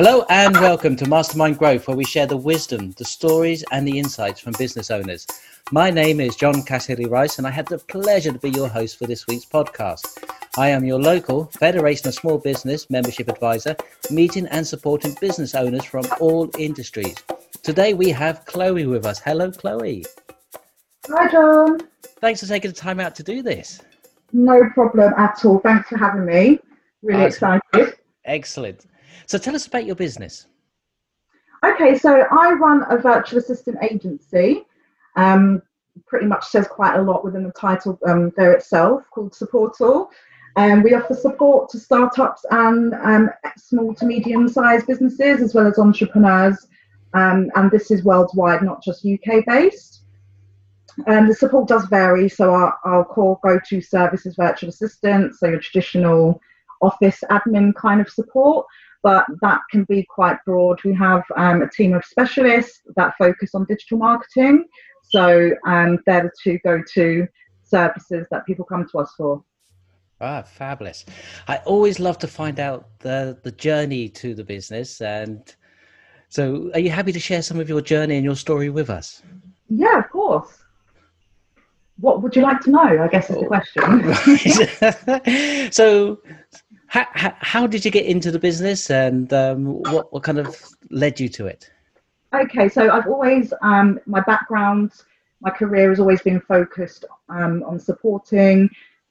Hello and welcome to Mastermind Growth, where we share the wisdom, the stories, and the insights from business owners. My name is John Cassidy Rice, and I had the pleasure to be your host for this week's podcast. I am your local Federation of Small Business membership advisor, meeting and supporting business owners from all industries. Today we have Chloe with us. Hello, Chloe. Hi, John. Thanks for taking the time out to do this. No problem at all. Thanks for having me. Really oh, excited. Excellent. So tell us about your business. Okay, so I run a virtual assistant agency. Um, pretty much says quite a lot within the title um, there itself, called Supportal. Um, we offer support to startups and um, small to medium sized businesses as well as entrepreneurs. Um, and this is worldwide, not just UK based. Um, the support does vary. So, our, our core go to service is virtual assistants, so your traditional office admin kind of support, but that can be quite broad. We have um, a team of specialists that focus on digital marketing. So, um, they're the two go to services that people come to us for. Ah, fabulous. I always love to find out the, the journey to the business. And so, are you happy to share some of your journey and your story with us? Yeah, of course. What would you like to know? I guess is the question. so, how, how, did you get into the business and um, what, what kind of led you to it? Okay, so I've always, um, my background, my career has always been focused um, on supporting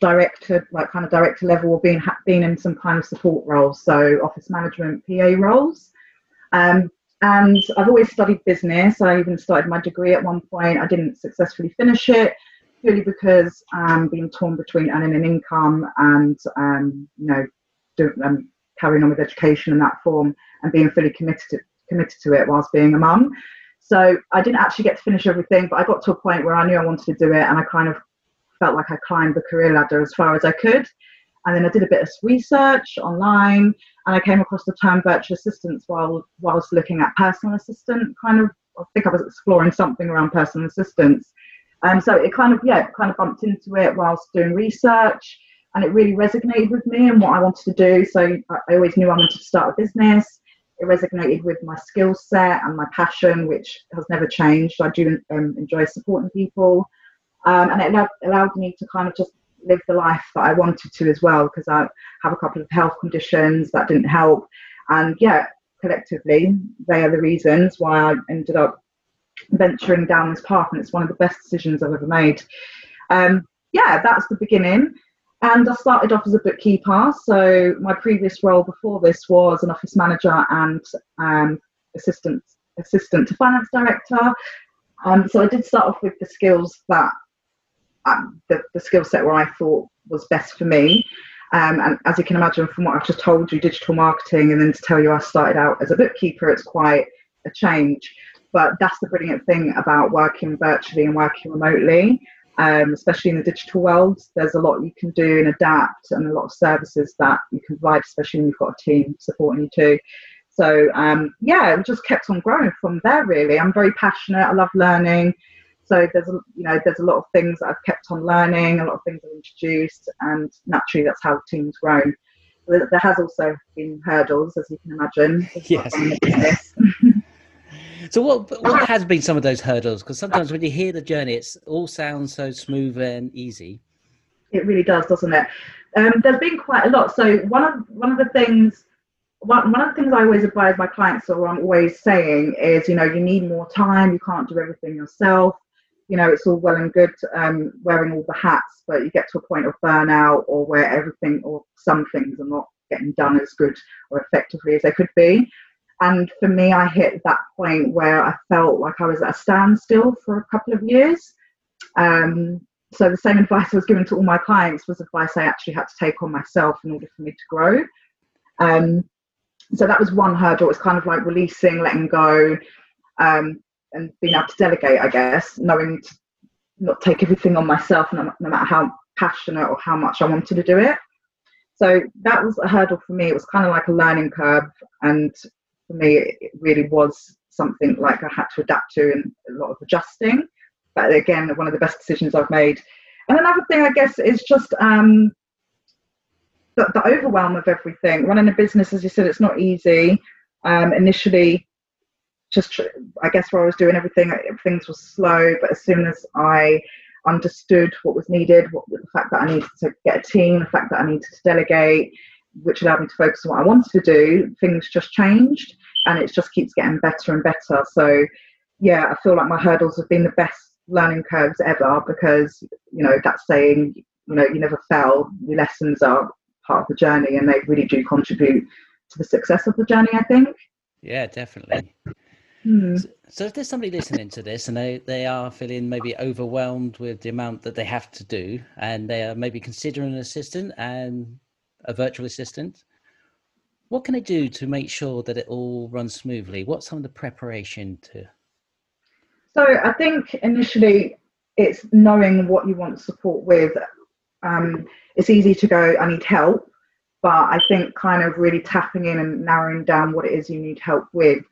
director, like kind of director level, or being being in some kind of support roles, so office management, PA roles. Um, and I've always studied business. I even started my degree at one point. I didn't successfully finish it purely because um, being torn between earning an income and um, you know do, um, carrying on with education in that form and being fully committed to, committed to it whilst being a mum. So I didn't actually get to finish everything, but I got to a point where I knew I wanted to do it, and I kind of felt like I climbed the career ladder as far as I could. And then I did a bit of research online and I came across the term virtual assistants while whilst looking at personal assistant kind of I think I was exploring something around personal assistants. And um, so it kind of yeah, kind of bumped into it whilst doing research and it really resonated with me and what I wanted to do. So I always knew I wanted to start a business. It resonated with my skill set and my passion, which has never changed. I do um, enjoy supporting people um, and it allowed, allowed me to kind of just live the life that I wanted to as well because I have a couple of health conditions that didn't help. And yeah, collectively, they are the reasons why I ended up venturing down this path, and it's one of the best decisions I've ever made. Um, yeah, that's the beginning. And I started off as a bookkeeper. So my previous role before this was an office manager and um, assistant assistant to finance director. Um, so I did start off with the skills that um, the, the skill set where I thought was best for me. Um, and as you can imagine from what I've just told you, digital marketing, and then to tell you I started out as a bookkeeper, it's quite a change. But that's the brilliant thing about working virtually and working remotely, um, especially in the digital world. There's a lot you can do and adapt, and a lot of services that you can provide, especially when you've got a team supporting you too. So um, yeah, it just kept on growing from there. Really, I'm very passionate. I love learning. So there's a, you know there's a lot of things that I've kept on learning, a lot of things I've introduced, and naturally that's how the team's grown. There has also been hurdles, as you can imagine. Yes. So what what has been some of those hurdles? Because sometimes when you hear the journey, it all sounds so smooth and easy. It really does, doesn't it? Um, there's been quite a lot. So one of one of the things one, one of the things I always advise my clients, or I'm always saying, is you know you need more time. You can't do everything yourself you know, it's all well and good um, wearing all the hats, but you get to a point of burnout or where everything or some things are not getting done as good or effectively as they could be. And for me, I hit that point where I felt like I was at a standstill for a couple of years. Um, so the same advice I was given to all my clients was advice I actually had to take on myself in order for me to grow. Um, so that was one hurdle. It's kind of like releasing, letting go, um, and being able to delegate, I guess, knowing to not take everything on myself, no, no matter how passionate or how much I wanted to do it. So that was a hurdle for me. It was kind of like a learning curve, and for me, it really was something like I had to adapt to and a lot of adjusting. But again, one of the best decisions I've made. And another thing, I guess, is just um, the, the overwhelm of everything. Running a business, as you said, it's not easy. Um, initially, just I guess where I was doing everything, things were slow. But as soon as I understood what was needed, what, the fact that I needed to get a team, the fact that I needed to delegate, which allowed me to focus on what I wanted to do, things just changed, and it just keeps getting better and better. So, yeah, I feel like my hurdles have been the best learning curves ever because you know that's saying you know you never fail. Your lessons are part of the journey, and they really do contribute to the success of the journey. I think. Yeah, definitely. Hmm. So, so, if there's somebody listening to this and they, they are feeling maybe overwhelmed with the amount that they have to do and they are maybe considering an assistant and a virtual assistant, what can I do to make sure that it all runs smoothly? What's some of the preparation to? So I think initially it's knowing what you want support with. Um, it's easy to go, I need help, but I think kind of really tapping in and narrowing down what it is you need help with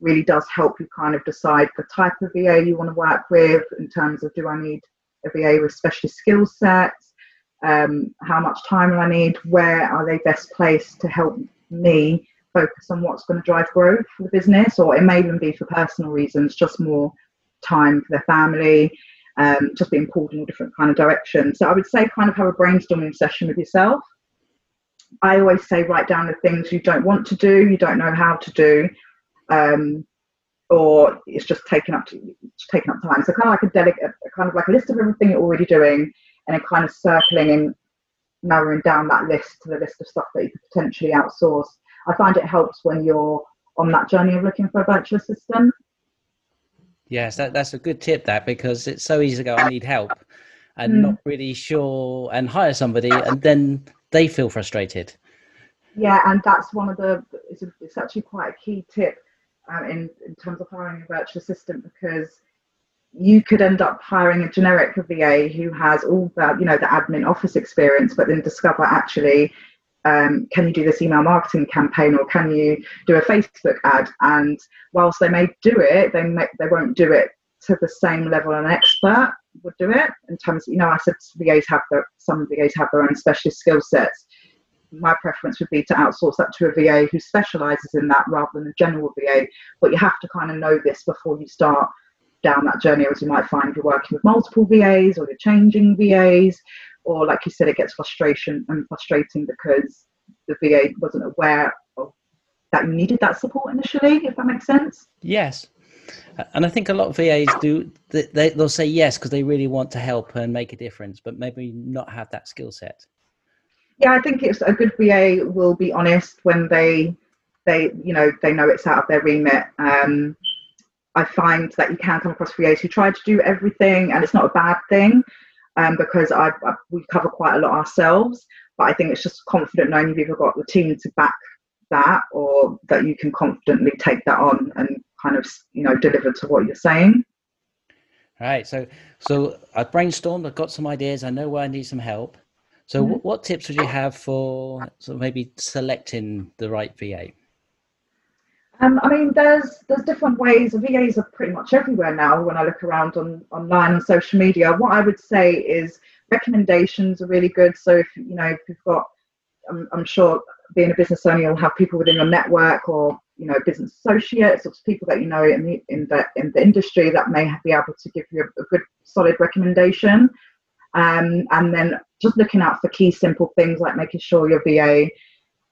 really does help you kind of decide the type of VA you want to work with in terms of do I need a VA with specialist skill sets, um, how much time will I need, where are they best placed to help me focus on what's going to drive growth for the business, or it may even be for personal reasons, just more time for their family, um, just being pulled in a different kind of direction. So I would say kind of have a brainstorming session with yourself. I always say write down the things you don't want to do, you don't know how to do, um, or it's just taking up to, taking up time. So kind of like a delegate, kind of like a list of everything you're already doing, and then kind of circling and narrowing down that list to the list of stuff that you could potentially outsource. I find it helps when you're on that journey of looking for a virtual assistant. Yes, that, that's a good tip. That because it's so easy to go, I need help, and mm. not really sure, and hire somebody, and then they feel frustrated. Yeah, and that's one of the. It's, a, it's actually quite a key tip um, in in terms of hiring a virtual assistant because you could end up hiring a generic VA who has all that, you know, the admin office experience, but then discover actually, um, can you do this email marketing campaign or can you do a Facebook ad? And whilst they may do it, they may, they won't do it to the same level an expert would do it. In terms, you know, I said VAs have their some VAs have their own specialist skill sets my preference would be to outsource that to a VA who specializes in that rather than a general VA. But you have to kind of know this before you start down that journey, as you might find if you're working with multiple VAs or you're changing VAs, or like you said, it gets frustration and frustrating because the VA wasn't aware of that you needed that support initially, if that makes sense. Yes. And I think a lot of VAs do, they, they'll say yes because they really want to help and make a difference, but maybe not have that skill set yeah, I think it's a good VA will be honest when they they you know they know it's out of their remit. Um, I find that you can come across VAs who try to do everything, and it's not a bad thing um, because I, I, we cover quite a lot ourselves. But I think it's just confident knowing you've either got the team to back that, or that you can confidently take that on and kind of you know deliver to what you're saying. All right. So so I brainstormed. I've got some ideas. I know where I need some help. So, mm-hmm. what tips would you have for sort of maybe selecting the right VA? Um, I mean, there's there's different ways. VAs are pretty much everywhere now. When I look around on online and social media, what I would say is recommendations are really good. So if you know if you've got, I'm, I'm sure being a business owner, you'll have people within your network or you know business associates or people that you know in the in the in the industry that may be able to give you a, a good solid recommendation. Um, and then just looking out for key simple things like making sure your VA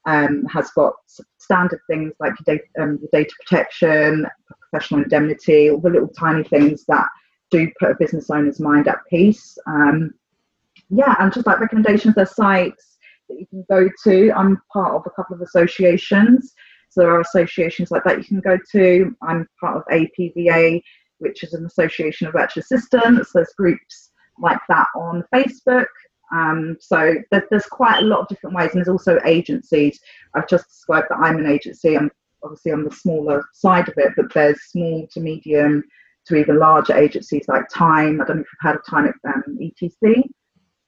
um, has got standard things like data, um, data protection, professional indemnity, all the little tiny things that do put a business owner's mind at peace. Um, yeah, and just like recommendations, there's sites that you can go to. I'm part of a couple of associations. So there are associations like that you can go to. I'm part of APVA, which is an association of virtual assistants. There's groups like that on Facebook. Um, so there's quite a lot of different ways, and there's also agencies. I've just described that I'm an agency. I'm obviously on the smaller side of it, but there's small to medium to even larger agencies like Time. I don't know if you've heard of Time at um, ETC,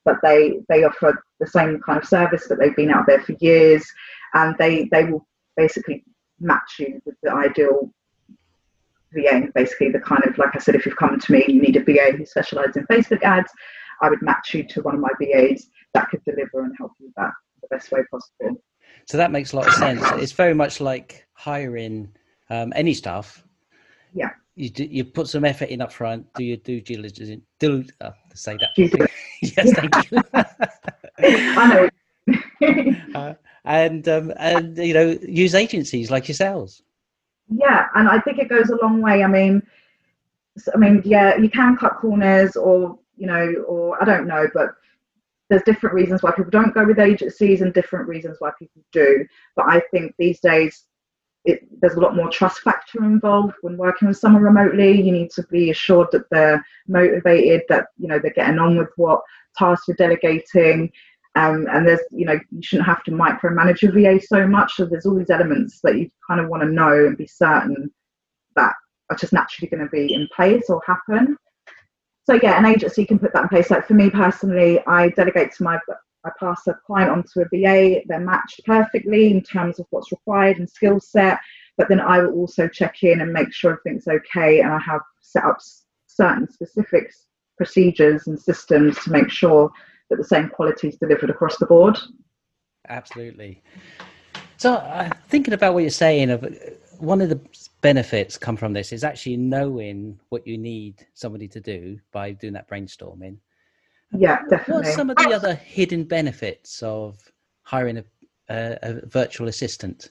but they they offer the same kind of service but they've been out there for years, and they they will basically match you with the ideal VA. Basically, the kind of like I said, if you've come to me, you need a VA who specialises in Facebook ads. I would match you to one of my VAs that could deliver and help you that the best way possible. So that makes a lot of sense. It's very much like hiring um, any staff. Yeah. You do, you put some effort in up front. Do you do due diligence? Do uh, say that? yes, thank you. I know. uh, and um, and you know use agencies like yourselves. Yeah, and I think it goes a long way. I mean, I mean, yeah, you can cut corners, or you know, or I don't know, but there's different reasons why people don't go with agencies and different reasons why people do. But I think these days it, there's a lot more trust factor involved when working with someone remotely. You need to be assured that they're motivated, that you know they're getting on with what tasks you're delegating, um, and there's you know you shouldn't have to micromanage your VA so much. So there's all these elements that you kind of want to know and be certain that are just naturally going to be in place or happen. So yeah, an agency can put that in place. Like for me personally, I delegate to my I pass a client onto a VA, they're matched perfectly in terms of what's required and skill set. But then I will also check in and make sure everything's okay. And I have set up certain specific procedures and systems to make sure that the same quality is delivered across the board. Absolutely. So, uh, thinking about what you're saying, of one of the benefits come from this is actually knowing what you need somebody to do by doing that brainstorming yeah, definitely. What's some of the other hidden benefits of hiring a, a, a virtual assistant?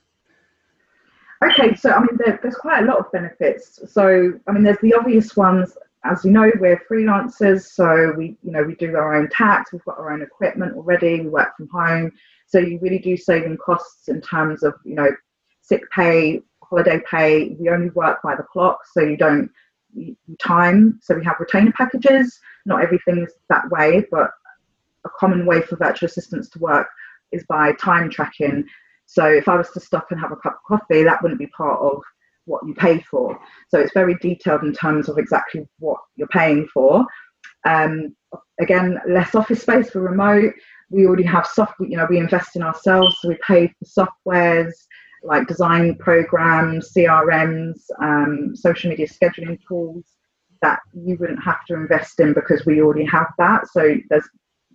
Okay, so I mean, there, there's quite a lot of benefits. So I mean, there's the obvious ones. As you know, we're freelancers, so we, you know, we do our own tax. We've got our own equipment already. We work from home, so you really do save in costs in terms of, you know, sick pay, holiday pay. We only work by the clock, so you don't time. So we have retainer packages. Not everything is that way, but a common way for virtual assistants to work is by time tracking. So if I was to stop and have a cup of coffee, that wouldn't be part of what you pay for. So it's very detailed in terms of exactly what you're paying for. Um, again, less office space for remote. We already have software, you know, we invest in ourselves, so we pay for softwares, like design programs, CRMs, um, social media scheduling tools that you wouldn't have to invest in because we already have that. So there's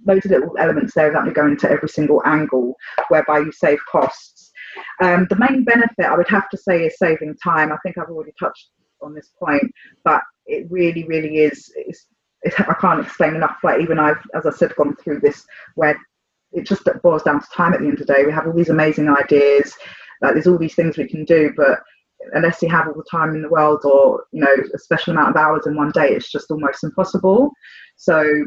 loads of little elements there that we go into every single angle whereby you save costs. Um, the main benefit I would have to say is saving time. I think I've already touched on this point, but it really, really is. I can't explain enough. Like even I've, as I said, gone through this where it just boils down to time at the end of the day. We have all these amazing ideas. Like there's all these things we can do, but unless you have all the time in the world or you know a special amount of hours in one day, it's just almost impossible. So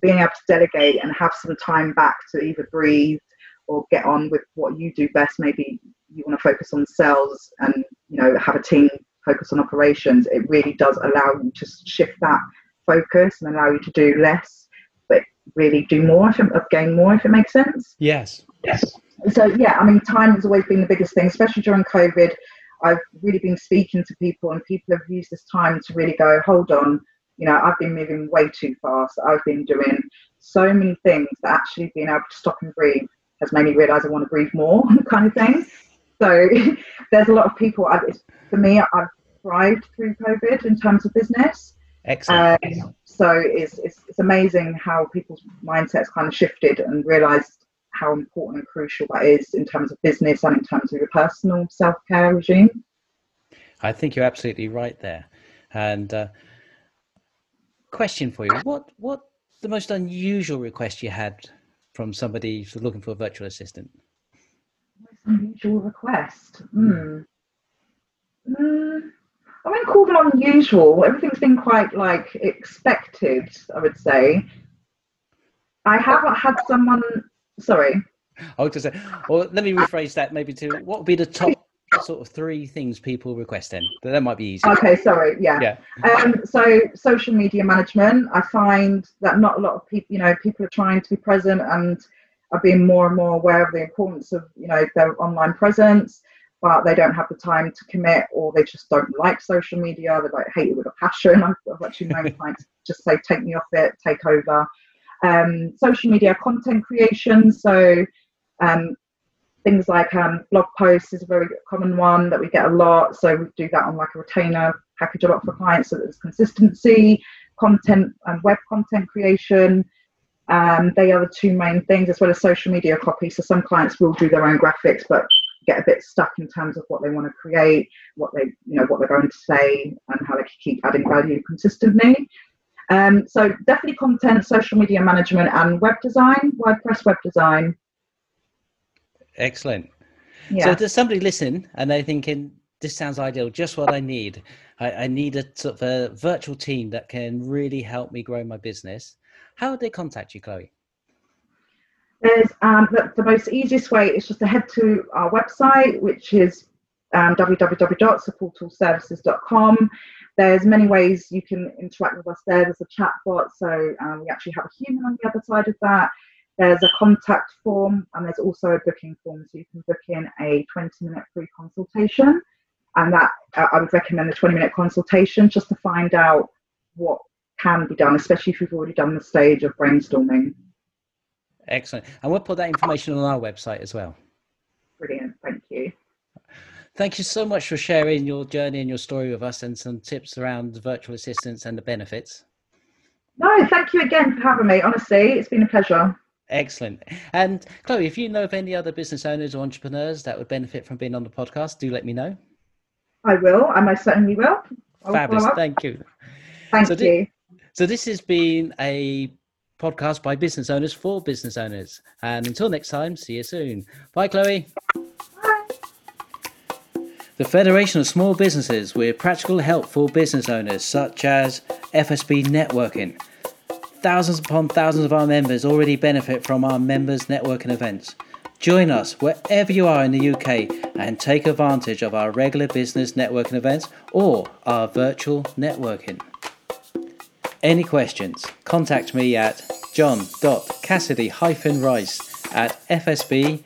being able to delegate and have some time back to either breathe or get on with what you do best. Maybe you want to focus on sales and you know have a team focus on operations. It really does allow you to shift that focus and allow you to do less, really do more, if gain more, if it makes sense. Yes. Yes so yeah, I mean, time has always been the biggest thing, especially during COVID. I've really been speaking to people, and people have used this time to really go, hold on, you know, I've been moving way too fast. I've been doing so many things that actually being able to stop and breathe has made me realize I want to breathe more, kind of thing. So there's a lot of people. I've, for me, I've thrived through COVID in terms of business. Excellent. Um, so it's, it's, it's amazing how people's mindsets kind of shifted and realized how important and crucial that is in terms of business and in terms of your personal self care regime. I think you're absolutely right there. And uh, question for you: What what the most unusual request you had from somebody looking for a virtual assistant? Most unusual request. Hmm. Mm. I wouldn't call them unusual. Everything's been quite like expected. I would say. I haven't had someone Sorry. I was to say, well, let me rephrase that maybe to what would be the top sort of three things people request then? That might be easy. Okay, sorry. Yeah. Yeah. Um, so social media management, I find that not a lot of people, you know, people are trying to be present and are being more and more aware of the importance of, you know, their online presence, but they don't have the time to commit or they just don't like social media. They like hate it with a passion. I've, I've actually known clients just say, take me off it, take over um, social media content creation. So um, things like um, blog posts is a very common one that we get a lot. So we do that on like a retainer package a lot for clients so that there's consistency, content and web content creation. Um, they are the two main things, as well as social media copy. So some clients will do their own graphics, but get a bit stuck in terms of what they want to create, what they, you know, what they're going to say, and how they can keep adding value consistently. Um, so definitely content, social media management, and web design, WordPress web design. Excellent. Yeah. So does somebody listen and they're thinking, this sounds ideal, just what I need. I, I, need a sort of a virtual team that can really help me grow my business. How would they contact you, Chloe? There's um, the, the, most easiest way is just to head to our website, which is um, www.supportallservices.com. There's many ways you can interact with us there. There's a chat bot, so um, we actually have a human on the other side of that. There's a contact form, and there's also a booking form, so you can book in a 20-minute free consultation. And that uh, I would recommend the 20-minute consultation just to find out what can be done, especially if you've already done the stage of brainstorming. Excellent. And we'll put that information on our website as well. Brilliant. Thank you. Thank you so much for sharing your journey and your story with us and some tips around virtual assistants and the benefits. No, thank you again for having me. Honestly, it's been a pleasure. Excellent. And Chloe, if you know of any other business owners or entrepreneurs that would benefit from being on the podcast, do let me know. I will. I most certainly will. I'll Fabulous. Thank you. Thank so you. so this has been a podcast by business owners for business owners. And until next time, see you soon. Bye, Chloe. Bye. The Federation of Small Businesses with practical help for business owners, such as FSB Networking. Thousands upon thousands of our members already benefit from our members' networking events. Join us wherever you are in the UK and take advantage of our regular business networking events or our virtual networking. Any questions? Contact me at john.cassidy-rice at fsb.org.uk.